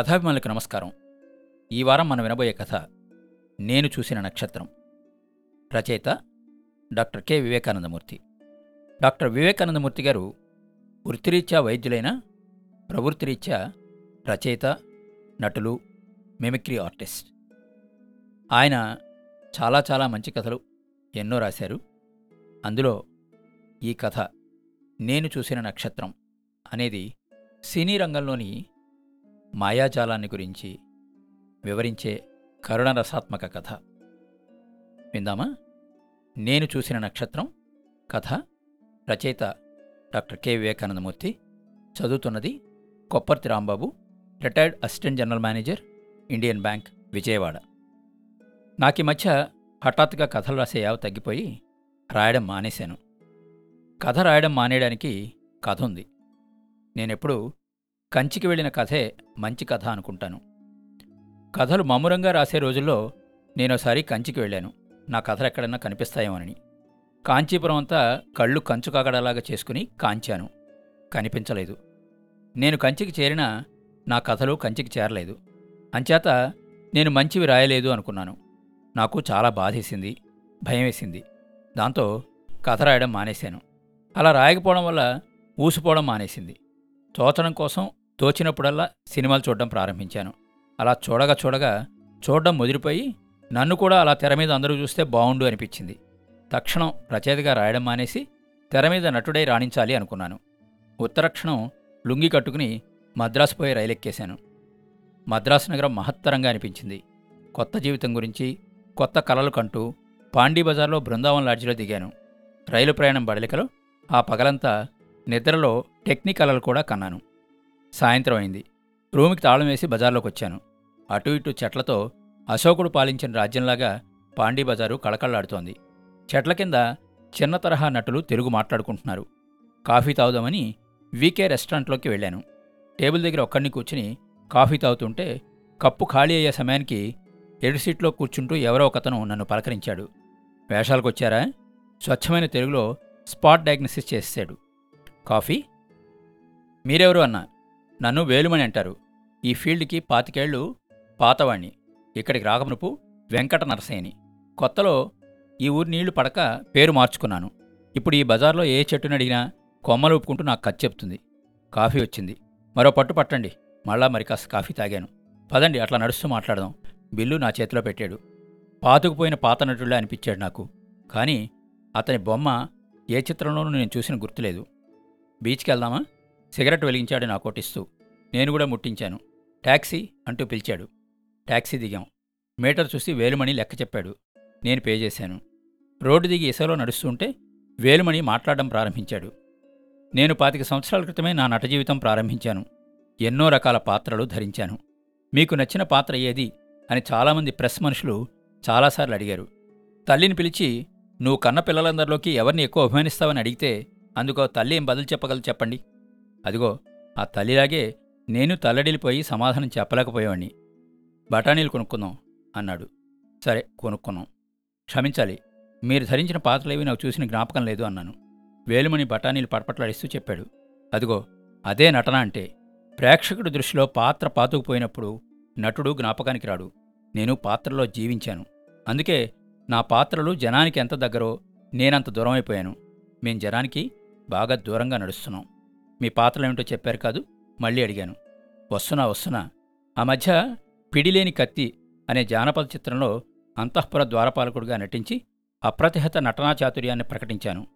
కథాభిమానులకు నమస్కారం. ఈ వారం మనం వినబోయే కథ నేను చూసిన నక్షత్రం. రచయిత doctor K. Vivekanandamurthy. Doctor Vivekanandamurthy garu వృత్తిరీత్యా వైద్యులైన ప్రవృత్తిరీత్యా రచయిత నటులు మిమిక్రీ ఆర్టిస్ట్. ఆయన చాలా చాలా మంచి కథలు ఎన్నో రాశారు. అందులో ఈ కథ నేను చూసిన నక్షత్రం అనేది సినీ రంగంలోని మాయాజాలాన్ని గురించి వివరించే కరుణ రసాత్మక కథ. విందామా? నేను చూసిన నక్షత్రం కథ రచయిత డాక్టర్ కె. వివేకానందమూర్తి చదువుతున్నది Kopparthi Rambabu retired assistant general manager Indian bank Vijayawada. నాకు ఈ మధ్య హఠాత్తుగా కథలు రాసే యావ తగ్గిపోయి రాయడం మానేశాను. కథ రాయడం మానేయడానికి కథ ఉంది. నేనెప్పుడు కంచికి వెళ్ళిన కథే మంచి కథ అనుకుంటాను. కథలు మమ్మురంగా రాసే రోజుల్లో నేనోసారి కంచికి వెళ్ళాను. నా కథలు ఎక్కడన్నా కనిపిస్తాయేమోనని. కాంచీపురం అంతా కళ్ళు కంచు కాగడలాగా చేసుకుని కాంచాను. కనిపించలేదు. నేను కంచికి చేరినా నా కథలు కంచికి చేరలేదు. అంచేత నేను మంచివి రాయలేదు అనుకున్నాను. నాకు చాలా బాధేసింది భయం వేసింది దాంతో కథ రాయడం మానేశాను. అలా రాయకపోవడం వల్ల ఊసిపోవడం మానేసింది. తోచడం కోసం తోచినప్పుడల్లా సినిమాలు చూడడం ప్రారంభించాను. అలా చూడగా చూడగా చూడడం ముదిరిపోయి నన్ను కూడా అలా తెర మీద అందరూ చూస్తే బాగుండు అనిపించింది. తక్షణం రచయితగా రాయడం మానేసి తెర మీద నటుడై రాణించాలి అనుకున్నాను. ఉత్తరక్షణం లుంగి కట్టుకుని మద్రాసు పోయి రైలెక్కేశాను. మద్రాసు నగరం మహత్తరంగా అనిపించింది. కొత్త జీవితం గురించి కొత్త కలలు కంటూ పాండీ బజార్లో బృందావన్ లాడ్జిలో దిగాను. రైలు ప్రయాణం బడలికలో ఆ పగలంతా నిద్రలో టెక్నికలలు కూడా కన్నాను. సాయంత్రం అయింది. రూమ్కి తాళం వేసి బజార్లోకి వచ్చాను. అటు ఇటు చెట్లతో అశోకుడు పాలించిన రాజ్యంలాగా పాండీ బజారు కళకళలాడుతోంది. చెట్ల కింద చిన్న తరహా నటులు తెలుగు మాట్లాడుకుంటున్నారు. కాఫీ తాగుదామని వీకే రెస్టారెంట్లోకి వెళ్ళాను. టేబుల్ దగ్గర ఒక్కడిని కూర్చుని కాఫీ తాగుతుంటే కప్పు ఖాళీ అయ్యే సమయానికి ఎడు సీట్లో కూర్చుంటూ ఎవరో ఒకతను నన్ను పలకరించాడు. వేషాలకు వచ్చారా స్వచ్ఛమైన తెలుగులో స్పాట్ డయాగ్నసిస్ చేసేశాడు. కాఫీ? మీరెవరు అన్నా? నన్ను వేలుమణి అంటారు. ఈ ఫీల్డ్కి పాతికేళ్ళు పాతవాణ్ణి. ఇక్కడికి రాకమునుపు వెంకట నరసయ్యని. కొత్తలో ఈ ఊరి నీళ్ళు పడక పేరు మార్చుకున్నాను. ఇప్పుడు ఈ బజార్లో ఏ చెట్టుని అడిగినా కొమ్మలు ఊపుకుంటూ నాకు కథ చెప్తుంది. కాఫీ వచ్చింది. మరో పట్టు పట్టండి. మళ్ళా మరి కాస్త కాఫీ తాగాను. పదండి అట్లా నడుస్తూ మాట్లాడదాం. బిల్లు నా చేతిలో పెట్టాడు. పాతుకుపోయిన పాత నటుడిలా అనిపించాడు నాకు. కానీ అతని బొమ్మ ఏ చిత్రంలోనూ నేను చూసిన గుర్తులేదు. బీచ్కి వెళ్దామా? సిగరెట్ వెలిగించాడు నాకోటిస్తూ నేను కూడా ముట్టించాను. ట్యాక్సీ అంటూ పిలిచాడు. ట్యాక్సీ దిగాం. మీటర్ చూసి వేలుమణి లెక్క చెప్పాడు. నేను పే చేశాను. రోడ్డు దిగి ఇసలో నడుస్తుంటే వేలుమణి మాట్లాడడం ప్రారంభించాడు. నేను పాతిక సంవత్సరాల క్రితమే నా నట జీవితం ప్రారంభించాను. ఎన్నో రకాల పాత్రలు ధరించాను. మీకు నచ్చిన పాత్ర ఏది? అని చాలామంది ప్రెస్ మనుషులు చాలాసార్లు అడిగారు. తల్లిని పిలిచి నువ్వు కన్న పిల్లలందరిలోకి ఎవరిని ఎక్కువ అభిమానిస్తావని అడిగితే అందుకో తల్లి ఏం బదులు చెప్పగలదు చెప్పండి. అదిగో ఆ తల్లిలాగే నేను తల్లడిల్లిపోయి సమాధానం చెప్పలేకపోయేవాణ్ణి. బఠానీలు కొనుక్కుందాం అన్నాడు. సరే కొనుక్కున్నాం. క్షమించాలి మీరు ధరించిన పాత్రలేవి నాకు చూసిన జ్ఞాపకం లేదు అన్నాను. వేలుమణి బఠానీలు పడపట్లాడిస్తూ చెప్పాడు. అదిగో అదే నటన అంటే ప్రేక్షకుడి దృష్టిలో పాత్ర పాతుకుపోయినప్పుడు నటుడు జ్ఞాపకానికి రాడు. నేను పాత్రలో జీవించాను. అందుకే నా పాత్రలు జనానికి ఎంత దగ్గరో నేనంత దూరం అయిపోయాను మేం జనానికి బాగా దూరంగా నడుస్తున్నాం. మీ పాత్రలేమిటో చెప్పారు కాదు? మళ్ళీ అడిగాను. వస్తున్నా వస్తున్నా. ఆ మధ్య పిడిలేని కత్తి అనే జానపద చిత్రంలో అంతఃపుర ద్వారపాలకుడిగా నటించి అప్రతిహత నటనా చాతుర్యాన్ని ప్రకటించాను.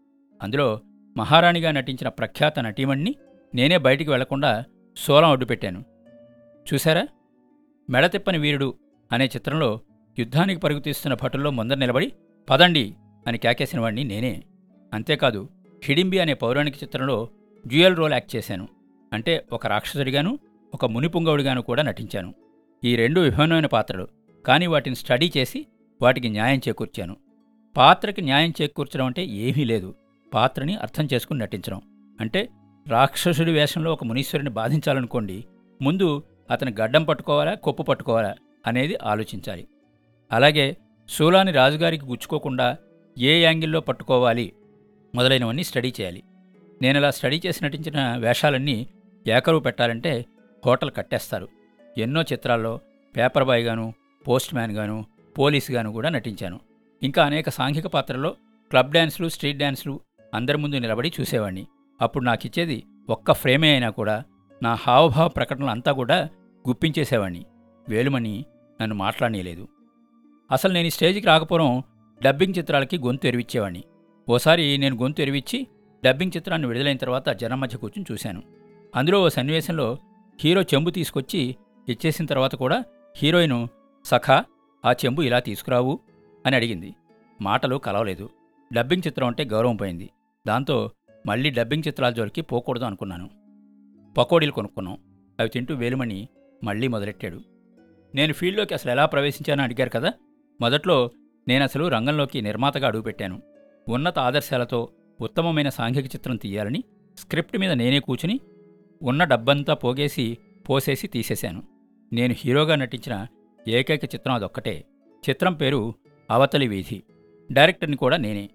అందులో మహారాణిగా నటించిన ప్రఖ్యాత నటీమణ్ణి నేనే బయటికి వెళ్ళకుండా సోలం అడ్డుపెట్టాను. చూశారా? మెడతిప్పని వీరుడు అనే చిత్రంలో యుద్ధానికి పరుగు తీస్తున్న భటుల్లో ముందర నిలబడి పదండి అని కేకేసిన వాడిని నేనే. అంతేకాదు హిడింబి అనే పౌరాణిక చిత్రంలో డ్యూయల్ రోల్ యాక్ట్ చేశాను. అంటే ఒక రాక్షసుడిగాను ఒక మునిపుంగవుడిగాను కూడా నటించాను. ఈ రెండు విభిన్నమైన పాత్రలు. కానీ వాటిని స్టడీ చేసి వాటికి న్యాయం చేకూర్చాను. పాత్రకి న్యాయం చేకూర్చడం అంటే ఏమీ లేదు. పాత్రని అర్థం చేసుకుని నటించడం. అంటే రాక్షసుడి వేషంలో ఒక మునీశ్వరుని బాధించాలనుకోండి ముందు అతని గడ్డం పట్టుకోవాలా కొప్పు పట్టుకోవాలా అనేది ఆలోచించాలి. అలాగే శూలాన్ని రాజుగారికి గుచ్చుకోకుండా ఏ యాంగిల్లో పట్టుకోవాలి మొదలైనవన్నీ స్టడీ చేయాలి. నేను ఇలా స్టడీ చేసి నటించిన వేషాలన్నీ ఏకరువు పెట్టాలంటే హోటల్ కట్టేస్తారు. ఎన్నో చిత్రాల్లో పేపర్ బాయ్ గాను పోస్ట్ మ్యాన్ గాను పోలీస్ గాను కూడా నటించాను. ఇంకా అనేక సాంఘిక పాత్రల్లో క్లబ్ డ్యాన్స్లు స్ట్రీట్ డ్యాన్స్లు అందరి ముందు నిలబడి చూసేవాడిని అప్పుడు నాకు ఇచ్చేది ఒక్క ఫ్రేమే అయినా కూడా నా హావభావ ప్రకటనలు అంతా కూడా గుప్పించేసేవాడిని వేలుమని నన్ను మాట్లాడనీయలేదు. అసలు నేను ఈ స్టేజ్కి రాకపోవడం డబ్బింగ్ చిత్రాలకి గొంతు ఎరివిచ్చేవాడిని ఓసారి నేను గొంతు ఎరివిచ్చి డబ్బింగ్ చిత్రాన్ని విడుదలైన తర్వాత జనం మధ్య కూర్చుని చూశాను. అందులో ఓ సన్నివేశంలో హీరో చెంబు తీసుకొచ్చి ఇచ్చేసిన తర్వాత కూడా హీరోయిన్ సఖా ఆ చెంబు ఇలా తీసుకురావు అని అడిగింది. మాటలు కలవలేదు. డబ్బింగ్ చిత్రం అంటే గౌరవం పోయింది. దాంతో మళ్ళీ డబ్బింగ్ చిత్రాల జోలికి పోకూడదు అనుకున్నాను. పకోడీలు కొనుక్కున్నాం. అవి తింటూ వేలుమణి మళ్ళీ మొదలెట్టాడు. నేను ఫీల్డ్లోకి అసలు ఎలా ప్రవేశించానో అడిగారు కదా? మొదట్లో నేను అసలు రంగంలోకి నిర్మాతగా అడుగుపెట్టాను. ఉన్నత ఆదర్శాలతో ఉత్తమమైన సాంఘిక చిత్రం తీయాలని స్క్రిప్ట్ మీద నేనే కూర్చుని ఉన్న డబ్బంతా పోగేసి పోసేసి తీసేశాను. నేను హీరోగా నటించిన ఏకైక చిత్రం అదొక్కటే. చిత్రం పేరు అవతలి వీధి. డైరెక్టర్ని కూడా నేనే.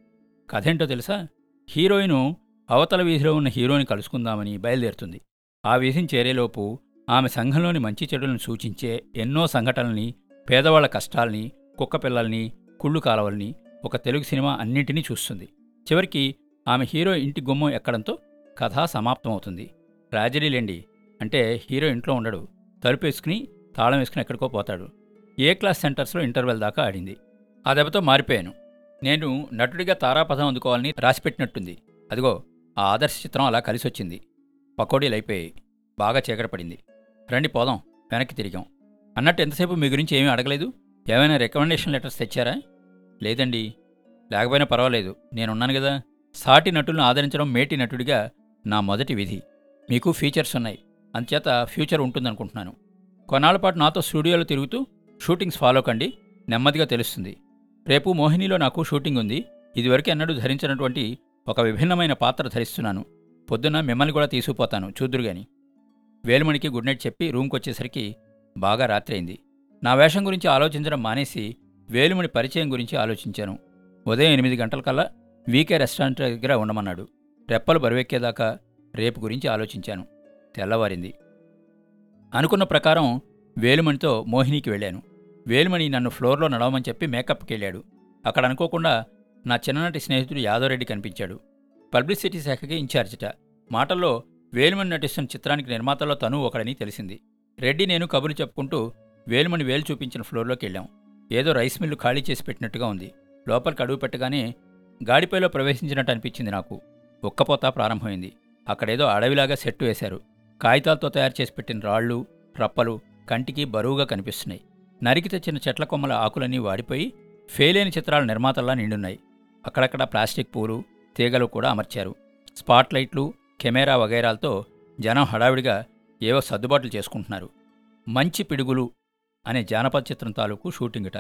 కథేంటో తెలుసా? హీరోయిను అవతల వీధిలో ఉన్న హీరోని కలుసుకుందామని బయలుదేరుతుంది. ఆ వీధిని చేరేలోపు ఆమె సంఘంలోని మంచి చెడులను సూచించే ఎన్నో సంఘటనల్ని పేదవాళ్ళ కష్టాల్ని కుక్కపిల్లల్ని కుళ్ళు కాలవల్ని ఒక తెలుగు సినిమా అన్నింటినీ చూస్తుంది. చివరికి ఆమె హీరో ఇంటి గుమ్మం ఎక్కడంతో కథ సమాప్తమవుతుంది. ట్రాజడీలేండి అంటే హీరో ఇంట్లో ఉండడు. తలుపు వేసుకుని తాళం వేసుకుని ఎక్కడికో పోతాడు. ఏ క్లాస్ సెంటర్స్లో ఇంటర్వెల్ దాకా ఆడింది. ఆ దెబ్బతో మారిపోయాను. నేను నటుడిగా తారాపథం అందుకోవాలని రాసిపెట్టినట్టుంది. అదిగో ఆ ఆదర్శ చిత్రం అలా కలిసొచ్చింది. పకోడీలు అయిపోయాయి. బాగా చీకటపడింది రండి పోదాం. వెనక్కి తిరిగాం. అన్నట్టు ఎంతసేపు మీ గురించి ఏమీ అడగలేదు? ఏమైనా రికమెండేషన్ లెటర్స్ తెచ్చారా? లేదండి. లేకపోయినా పర్వాలేదు. నేనున్నాను కదా. సాటి నటులను ఆదరించడం మేటి నటుడిగా నా మొదటి విధి. మీకు ఫీచర్స్ ఉన్నాయి. అంచేత ఫ్యూచర్ ఉంటుందనుకుంటున్నాను. కొన్నాళ్ళ పాటు నాతో స్టూడియోలో తిరుగుతూ షూటింగ్స్ ఫాలో కండి. నెమ్మదిగా తెలుస్తుంది. రేపు మోహినిలో నాకు షూటింగ్ ఉంది. ఇదివరకు ఎన్నడూ ధరించినటువంటి ఒక విభిన్నమైన పాత్ర ధరిస్తున్నాను. పొద్దున్న మిమ్మల్ని కూడా తీసుకుపోతాను. చూద్దురు గాని. వేలుమణికి గుడ్ నైట్ చెప్పి రూమ్కి వచ్చేసరికి బాగా రాత్రి అయింది నా వేషం గురించి ఆలోచించడం మానేసి వేలుమణి పరిచయం గురించి ఆలోచించాను. ఉదయం ఎనిమిది గంటలకల్లా వీకే రెస్టారెంట్ దగ్గర ఉండమన్నాడు. రెప్పలు బరువెక్కేదాకా రేపు గురించి ఆలోచించాను. తెల్లవారింది. అనుకున్న ప్రకారం వేలుమణితో మోహినికి వెళ్ళాను. వేలుమణి నన్ను ఫ్లోర్లో నడవమని చెప్పి మేకప్కి వెళ్ళాడు. అక్కడ అనుకోకుండా నా చిన్ననాటి స్నేహితుడు యాదవరెడ్డి కనిపించాడు. పబ్లిసిటీ శాఖకి ఇన్ఛార్జిట. మాటల్లో వేలుమణి నటిస్తున్న చిత్రానికి నిర్మాతలో తను ఒకడని తెలిసింది. రెడ్డి నేను కబుర్లు చెప్పుకుంటూ వేలుమణి వేలు చూపించిన ఫ్లోర్లోకి వెళ్ళాం. ఏదో రైస్ మిల్లు ఖాళీ చేసి పెట్టినట్టుగా ఉంది. లోపలికి అడుగు పెట్టగానే గాడిపైలో ప్రవేశించినట్టు అనిపించింది నాకు. ఉక్కపోత ప్రారంభమైంది. అక్కడేదో అడవిలాగా సెట్టు వేశారు. కాగితాలతో తయారు చేసి పెట్టిన రాళ్ళు రప్పలు కంటికి బరువుగా కనిపిస్తున్నాయి. నరికి తెచ్చిన చెట్ల కొమ్మల ఆకులన్నీ వాడిపోయి ఫెయిలైన చిత్రాల నిర్మాతల్లా నిండున్నాయి. అక్కడక్కడ ప్లాస్టిక్ పూలు తీగలు కూడా అమర్చారు. స్పాట్ లైట్లు కెమెరా వగైరాలతో జనం హడావిడిగా ఏవో సర్దుబాట్లు చేసుకుంటున్నారు. మంచి పిడుగులు అనే జానపద చిత్రం తాలూకు షూటింగుట.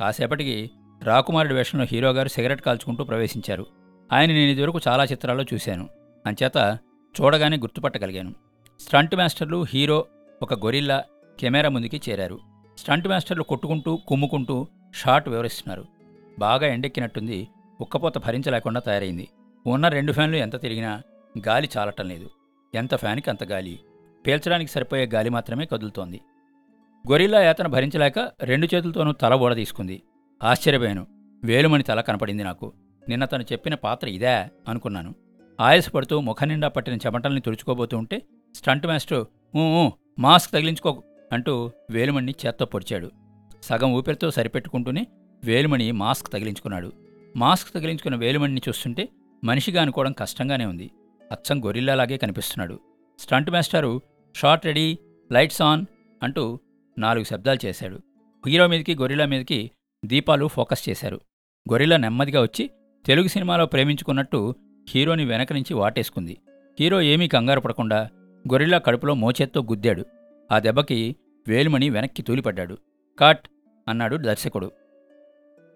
కాసేపటికి రాకుమారుడి వేషంలో హీరో గారు సిగరెట్ కాల్చుకుంటూ ప్రవేశించారు. ఆయన నేను ఇదివరకు చాలా చిత్రాల్లో చూశాను. అంచేత చూడగానే గుర్తుపట్టగలిగాను. స్టంట్ మాస్టర్లు హీరో ఒక గొరిల్లా కెమెరా ముందుకి చేరారు. స్టంట్ మాస్టర్లు కొట్టుకుంటూ కుమ్ముకుంటూ షాట్ వివరిస్తున్నారు. బాగా ఎండెక్కినట్టుంది ఉక్కపోత భరించలేకుండా తయారైంది. ఉన్న రెండు ఫ్యాన్లు ఎంత తిరిగినా గాలి చాలటం లేదు. ఎంత ఫ్యాన్కి అంత గాలి. పీల్చడానికి సరిపోయే గాలి మాత్రమే కదులుతోంది. గొరిల్లా యాతన భరించలేక రెండు చేతులతోనూ తల ఊడ తీసుకుంది. ఆశ్చర్యపోయాను. వేలుమణి తల కనపడింది నాకు. నిన్న తను చెప్పిన పాత్ర ఇదే అనుకున్నాను. ఆయాసపడుతూ ముఖం నిండా పట్టిన చెమటల్ని తుడుచుకోబోతూ ఉంటే స్టంట్ మాస్టర్ "ఊ, ఊ, మాస్క్ తగిలించుకో అంటూ వేలుమణిని చేత్తో పొడిచాడు. సగం ఊపిరితో సరిపెట్టుకుంటూనే వేలుమణి మాస్క్ తగిలించుకున్నాడు. మాస్క్ తగిలించుకున్న వేలుమణిని చూస్తుంటే మనిషిగా అనుకోవడం కష్టంగానే ఉంది. అచ్చం గొరిల్లాలాగే కనిపిస్తున్నాడు. స్టంట్ మాస్టారు షార్ట్ రెడీ లైట్స్ ఆన్ అంటూ నాలుగు శబ్దాలు చేశాడు. హీరో మీదకి గొరిల్లా మీదకి దీపాలు ఫోకస్ చేశారు. గొరిల్లా నెమ్మదిగా వచ్చి తెలుగు సినిమాలో ప్రేమించుకున్నట్టు హీరోని వెనక నుంచి వాటేసుకుంది. హీరో ఏమీ కంగారు పడకుండా గొరిల్లా కడుపులో మోచేత్తో గుద్దాడు. ఆ దెబ్బకి వేలుమణి వెనక్కి తూలిపడ్డాడు. కాట్ అన్నాడు దర్శకుడు.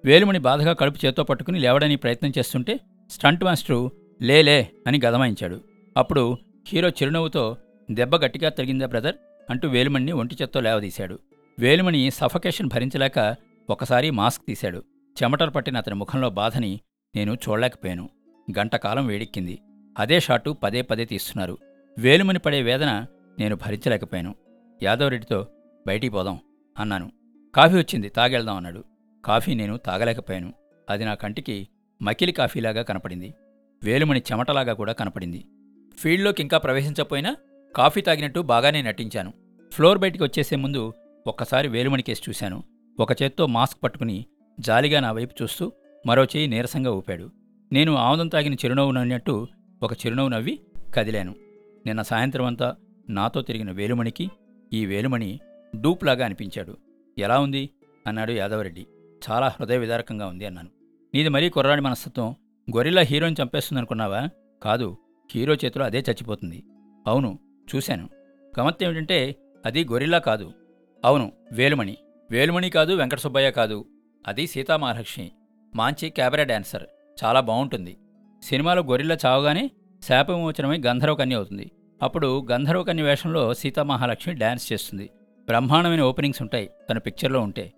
వేలుమణి బాధగా కడుపు చేత్తో పట్టుకుని లేవడానికి ప్రయత్నం చేస్తుంటే స్టంట్ మాస్టరు లేలే అని గదమాయించాడు. అప్పుడు హీరో చిరునవ్వుతో దెబ్బ గట్టిగా తగిలిందా బ్రదర్? అంటూ వేలుమణిని ఒంటి చేత్తో లేవదీశాడు. వేలుమణి సఫకేషన్ భరించలేక ఒకసారి మాస్క్ తీశాడు. చెమటలు పట్టిన అతని ముఖంలో బాధని నేను చూడలేకపోయాను. గంటకాలం వేడెక్కింది. అదే షాటు పదే పదే తీస్తున్నారు. వేలుమని పడే వేదన నేను భరించలేకపోయాను. యాదవరెడ్డితో బయటికి పోదాం అన్నాను. కాఫీ వచ్చింది తాగెళ్దాం అన్నాడు. కాఫీ నేను తాగలేకపోయాను. అది నా కంటికి మకిలి కాఫీలాగా కనపడింది. వేలుమణి చెమటలాగా కూడా కనపడింది. ఫీల్డ్లోకి ఇంకా ప్రవేశించకపోయినా కాఫీ తాగినట్టు బాగానే నటించాను. ఫ్లోర్ బయటికి వచ్చేసే ముందు ఒక్కసారి వేలుమణి కేసు చూశాను. ఒక చేత్తో మాస్క్ పట్టుకుని జాలిగా నా వైపు చూస్తూ మరో చేయి నీరసంగా ఊపాడు. నేను ఆముదం తాగిన చిరునవ్వు నవ్వినట్టు ఒక చిరునవ్వు నవ్వి కదిలాను. నిన్న సాయంత్రం అంతా నాతో తిరిగిన వేలుమణికి ఈ వేలుమణి డూప్లాగా అనిపించాడు. ఎలా ఉంది? అన్నాడు యాదవరెడ్డి. చాలా హృదయ విదారకంగా ఉంది అన్నాను. నీది మరీ కుర్రాడి మనస్తత్వం. గొరిల్లా హీరోని చంపేస్తుందనుకున్నావా? కాదు. హీరో చేతిలో అదే చచ్చిపోతుంది. అవును. చూశాను. గమత్తు ఏమిటంటే అది గొరిల్లా కాదు. అవును. వేలుమణి. వేలుమణి కాదు వెంకట సుబ్బయ్య కాదు. అది సీతామహాలక్ష్మి మాంచి క్యాబరే డాన్సర్. చాలా బాగుంటుంది సినిమాలో గొరిల్లా చావగానే శాపవిమోచనమై గంధర్వకన్య అవుతుంది. అప్పుడు గంధర్వకన్య వేషంలో సీతామహాలక్ష్మి డాన్స్ చేస్తుంది. బ్రహ్మాండమైన ఓపెనింగ్స్ ఉంటాయి తన పిక్చర్లో ఉంటే.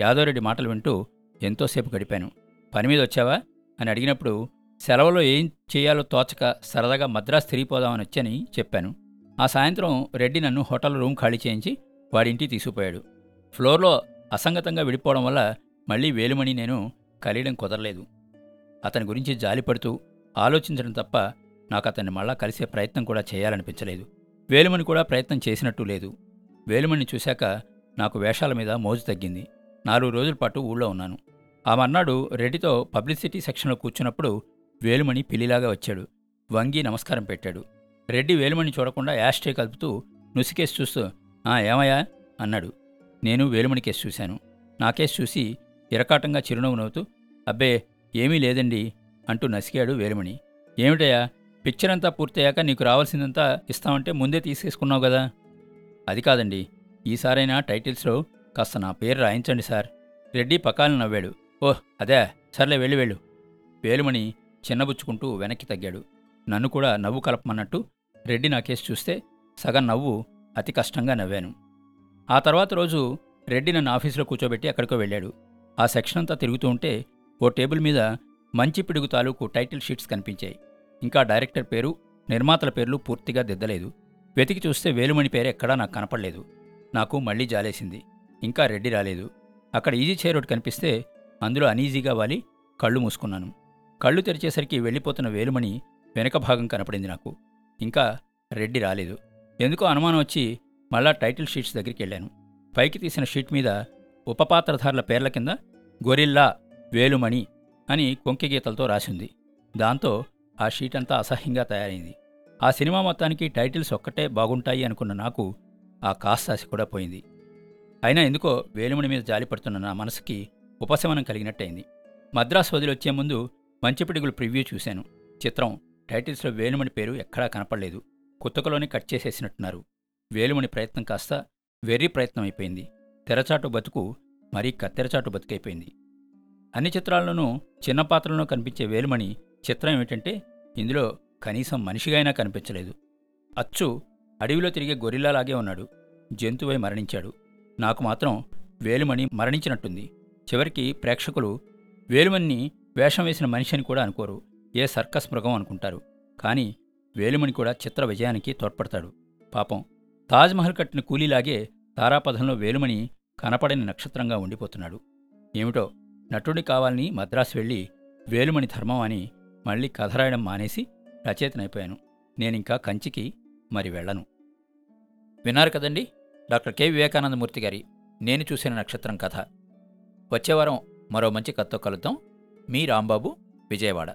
యాదవరెడ్డి మాటలు వింటూ ఎంతోసేపు గడిపాను. పని మీద వచ్చావా? అని అడిగినప్పుడు సెలవులో ఏం చేయాలో తోచక సరదాగా మద్రాసు తిరిగిపోదామని వచ్చని చెప్పాను. ఆ సాయంత్రం రెడ్డి నన్ను హోటల్ రూమ్ ఖాళీ చేయించి వాడింటికి తీసుకుపోయాడు. ఫ్లోర్లో అసంగతంగా విడిపోవడం వల్ల మళ్ళీ వేలుమణి నేను కలియడం కుదరలేదు. అతని గురించి జాలిపడుతూ ఆలోచించడం తప్ప నాకు అతన్ని మళ్ళా కలిసే ప్రయత్నం కూడా చేయాలనిపించలేదు. వేలుమణి కూడా ప్రయత్నం చేసినట్టు లేదు. వేలుమణిని చూశాక నాకు వేషాల మీద మోజు తగ్గింది. నాలుగు రోజుల పాటు ఊళ్ళో ఉన్నాను. ఆ మర్నాడు రెడ్డితో పబ్లిసిటీ సెక్షన్లో కూర్చున్నప్పుడు వేలుమణి పిల్లిలాగా వచ్చాడు. వంగి నమస్కారం పెట్టాడు. రెడ్డి వేలుమణి చూడకుండా యాస్ట్రే కలుపుతూ నుసికేసి చూస్తూ ఆ ఏమయ్యా? అన్నాడు. నేను వేలుమణి కేసు చూశాను. నా కేసు చూసి ఇరకాటంగా చిరునవ్వు నవ్వుతూ అబ్బే ఏమీ లేదండి అంటూ నసికాడు వేలుమణి. ఏమిటయ్యా పిక్చర్ అంతా పూర్తయ్యాక నీకు రావాల్సిందంతా ఇస్తామంటే ముందే తీసేసుకున్నావు కదా. అది కాదండి. ఈసారైనా టైటిల్స్లో కాస్త నా పేరు రాయించండి సార్. రెడ్డి పకాలను నవ్వాడు. ఓహ్ అదే సర్లే వెళ్ళి వెళ్ళు. వేలుమణి చిన్నబుచ్చుకుంటూ వెనక్కి తగ్గాడు. నన్ను కూడా నవ్వు కలపమన్నట్టు రెడ్డి నా కేసు చూస్తే సగం నవ్వు అతి కష్టంగా నవ్వాను. ఆ తర్వాత రోజు రెడ్డి నన్ను ఆఫీసులో కూర్చోబెట్టి ఎక్కడికో వెళ్ళాడు. ఆ సెక్షన్ అంతా తిరుగుతూ ఉంటే ఓ టేబుల్ మీద మంచి పిడుగు తాలూకు టైటిల్ షీట్స్ కనిపించాయి. ఇంకా డైరెక్టర్ పేరు నిర్మాతల పేర్లు పూర్తిగా దిద్దలేదు. వెతికి చూస్తే వేలుమణి పేరు ఎక్కడా నాకు కనపడలేదు. నాకు మళ్ళీ జాలేసింది. ఇంకా రెడ్డి రాలేదు. అక్కడ ఈజీ చైర్ ఒకటి కనిపిస్తే అందులో అనీజీగా వాలి కళ్ళు మూసుకున్నాను. కళ్ళు తెరిచేసరికి వెళ్ళిపోతున్న వేలుమణి వెనక భాగం కనపడింది నాకు. ఇంకా రెడ్డి రాలేదు. ఎందుకో అనుమానం వచ్చి మళ్ళా టైటిల్ షీట్స్ దగ్గరికి వెళ్ళాను. పైకి తీసిన షీట్ మీద ఉపపాత్రధారుల పేర్ల కింద గొరిల్లా వేలుమణి అని కొంకె గీతలతో రాసింది. దాంతో ఆ షీట్ అంతా అసహ్యంగా తయారైంది. ఆ సినిమా మొత్తానికి టైటిల్స్ ఒక్కటే బాగుంటాయి అనుకున్న నాకు ఆ కాస్తాసి కూడా పోయింది. అయినా ఎందుకో వేలుమణి మీద జాలిపడుతున్న నా మనసుకి ఉపశమనం కలిగినట్టయింది. మద్రాసు వదిలొచ్చే ముందు మంచిపిడుగులు ప్రివ్యూ చూశాను. చిత్రం టైటిల్స్లో వేలుమణి పేరు ఎక్కడా కనపడలేదు. కుత్తకలోనే కట్ చేసేసినట్టున్నారు. వేలుమణి ప్రయత్నం కాస్త వెర్రి ప్రయత్నం అయిపోయింది. తెరచాటు బతుకు మరీ కత్తెరచాటు బతుకైపోయింది. అన్ని చిత్రాల్లోనూ చిన్న పాత్రలను కనిపించే వేలుమణి చిత్రం ఏమిటంటే ఇందులో కనీసం మనిషిగా అయినా కనిపించలేదు. అచ్చు అడవిలో తిరిగే గొరిల్లాలాగే ఉన్నాడు. జంతువై మరణించాడు. నాకు మాత్రం వేలుమణి మరణించినట్టుంది. చివరికి ప్రేక్షకులు వేలుమణిని వేషం వేసిన మనిషి అని కూడా అనుకోరు. ఏ సర్కస్ మృగం అనుకుంటారు. కానీ వేలుమణి కూడా చిత్ర విజయానికి తోడ్పడతాడు. పాపం తాజ్మహల్ కట్టిన కూలీలాగే తారాపథంలో వేలుమణి కనపడని నక్షత్రంగా ఉండిపోతున్నాడు. ఏమిటో నటుడి కావాలని మద్రాసు వెళ్ళి వేలుమణి ధర్మం అని మళ్ళీ కథ రాయడం మానేసి రచయితనైపోయాను. నేనింకా కంచికి మరి వెళ్ళను. విన్నారు కదండి? Doctor K. వివేకానందమూర్తి గారి నేను చూసిన నక్షత్రం కథ. వచ్చేవారం మరో మంచి కథతో కలుద్దాం. మీ రాంబాబు విజయవాడ.